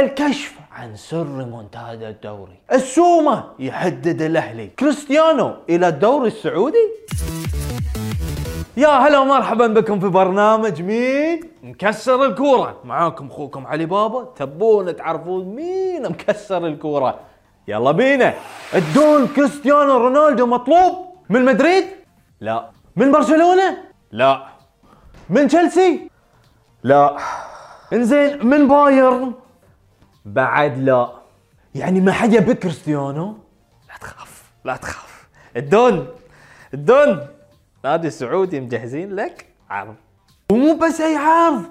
الكشف عن سر منتدى الدوري. السومة يهدد الأهلي. كريستيانو إلى الدوري السعودي؟ يا هلا ومرحبا بكم في برنامج مين؟ مكسر الكورة. معاكم أخوكم علي بابا. تبون تعرفون مين مكسر الكورة؟ يلا بينا. الدون كريستيانو رونالدو مطلوب من مدريد؟ لا. من برشلونة؟ لا. من تشيلسي؟ لا. انزين من بايرن؟ بعد لا. يعني ما حد يبي كريستيانو لا تخاف لا تخاف. الدون الدون. نادي السعودي مجهزين لك عرض. ومو بس أي عرض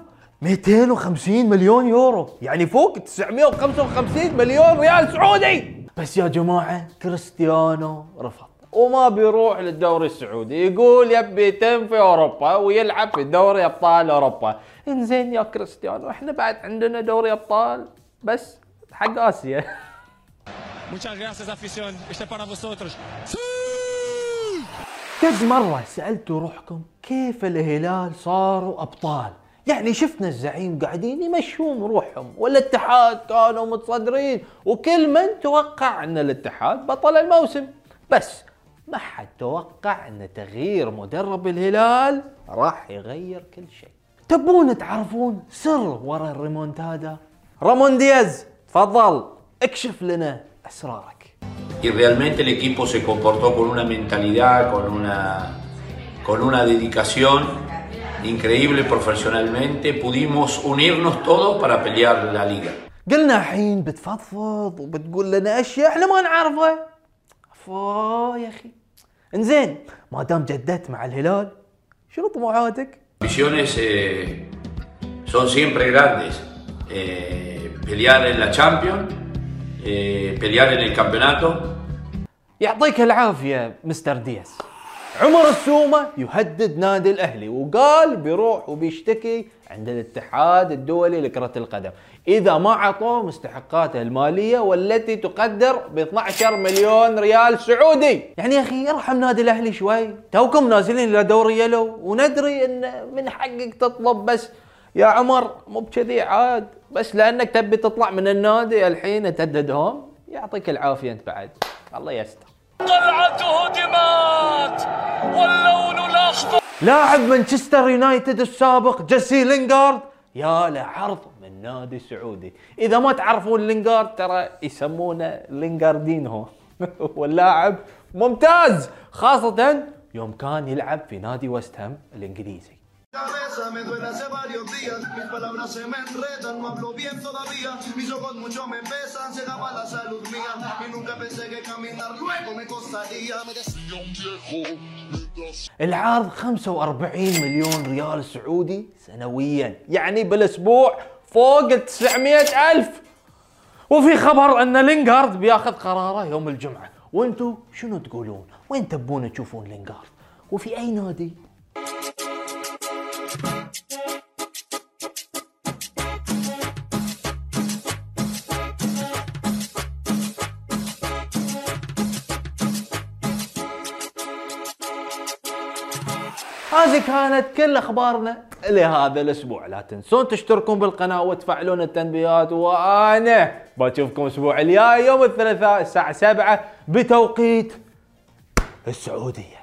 250 مليون يورو. يعني فوق 955 مليون ريال سعودي. بس يا جماعة كريستيانو رفض. وما بيروح للدوري السعودي. يقول يبي يتم في أوروبا ويلعب في دوري أبطال أوروبا. إنزين يا كريستيانو إحنا بعد عندنا دوري أبطال. بس. حق اسيا Muchas gracias, afición. Este es para vosotros. كم مرة سألتوا روحكم كيف الهلال صاروا أبطال؟ يعني شفنا الزعيم قاعدين يمشون روحهم والاتحاد كانوا متصدرين وكل من توقع أن الاتحاد بطل الموسم. بس ما حد توقع أن تغيير مدرب الهلال راح يغير كل شيء. تبون تعرفون سر ورا الريمونتادا؟ رامون دياز تفضل اكشف لنا أسرارك y realmente el equipo se comportó con una mentalidad, con una, con una dedicación increíble profesionalmente. Pudimos unirnos todos para pelear la liga. قلنا الحين بتفضفض وبتقول لنا اشياء إحنا ما نعرفها فا يا أخي انزين ما دام جددت مع الهلال شنو طموحاتك؟ Ambiciones eh, son siempre grandes. Eh, pelear en la Champions, eh, pelear en el campeonato. يعطيك العافية مستر دياس. عمر السومة يهدد نادي الأهلي وقال بيروح وبيشتكي عند الاتحاد الدولي لكرة القدم. إذا ما عطوه مستحقاته المالية والتي تقدر ب 12 مليون ريال سعودي. يعني يا أخي ارحم نادي الأهلي شوي. توكم نازلين إلى دوري يلو وندري إن من حقك تطلب بس. يا عمر مو بكذي عاد. بس لأنك تبي تطلع من النادي الحين تهددهم يعطيك العافية أنت بعد. الله يستر. قلعة هدمات واللون الأخضر. لاعب مانشستر يونايتد السابق جيسي لينغارد يا له عرض من نادي سعودي. إذا ما تعرفون لينغارد ترى يسمونه لينغاردينهو واللاعب ممتاز خاصة يوم كان يلعب في نادي ويست هام الإنجليزي. Cabeza me duele hace varios días, mis palabras se me enredan, no hablo bien todavía, mis ojos mucho me pesan, se acaba la salud mía, y nunca pensé que caminar luego me costaría. Me decía un viejo, العرض 45 مليون ريال سعودي سنويا يعني بالاسبوع فوق ال 900 الف وفي خبر ان لينغارد بياخذ قراره يوم الجمعه وأنتم شنو تقولون وين تبون تشوفون لينغارد وفي اي نادي هذه كانت كل أخبارنا لهذا الأسبوع. لا تنسون تشتركون بالقناة وتفعلون التنبيهات وأنا بشوفكم الأسبوع الجاي يوم الثلاثاء الساعة 7 بتوقيت السعودية.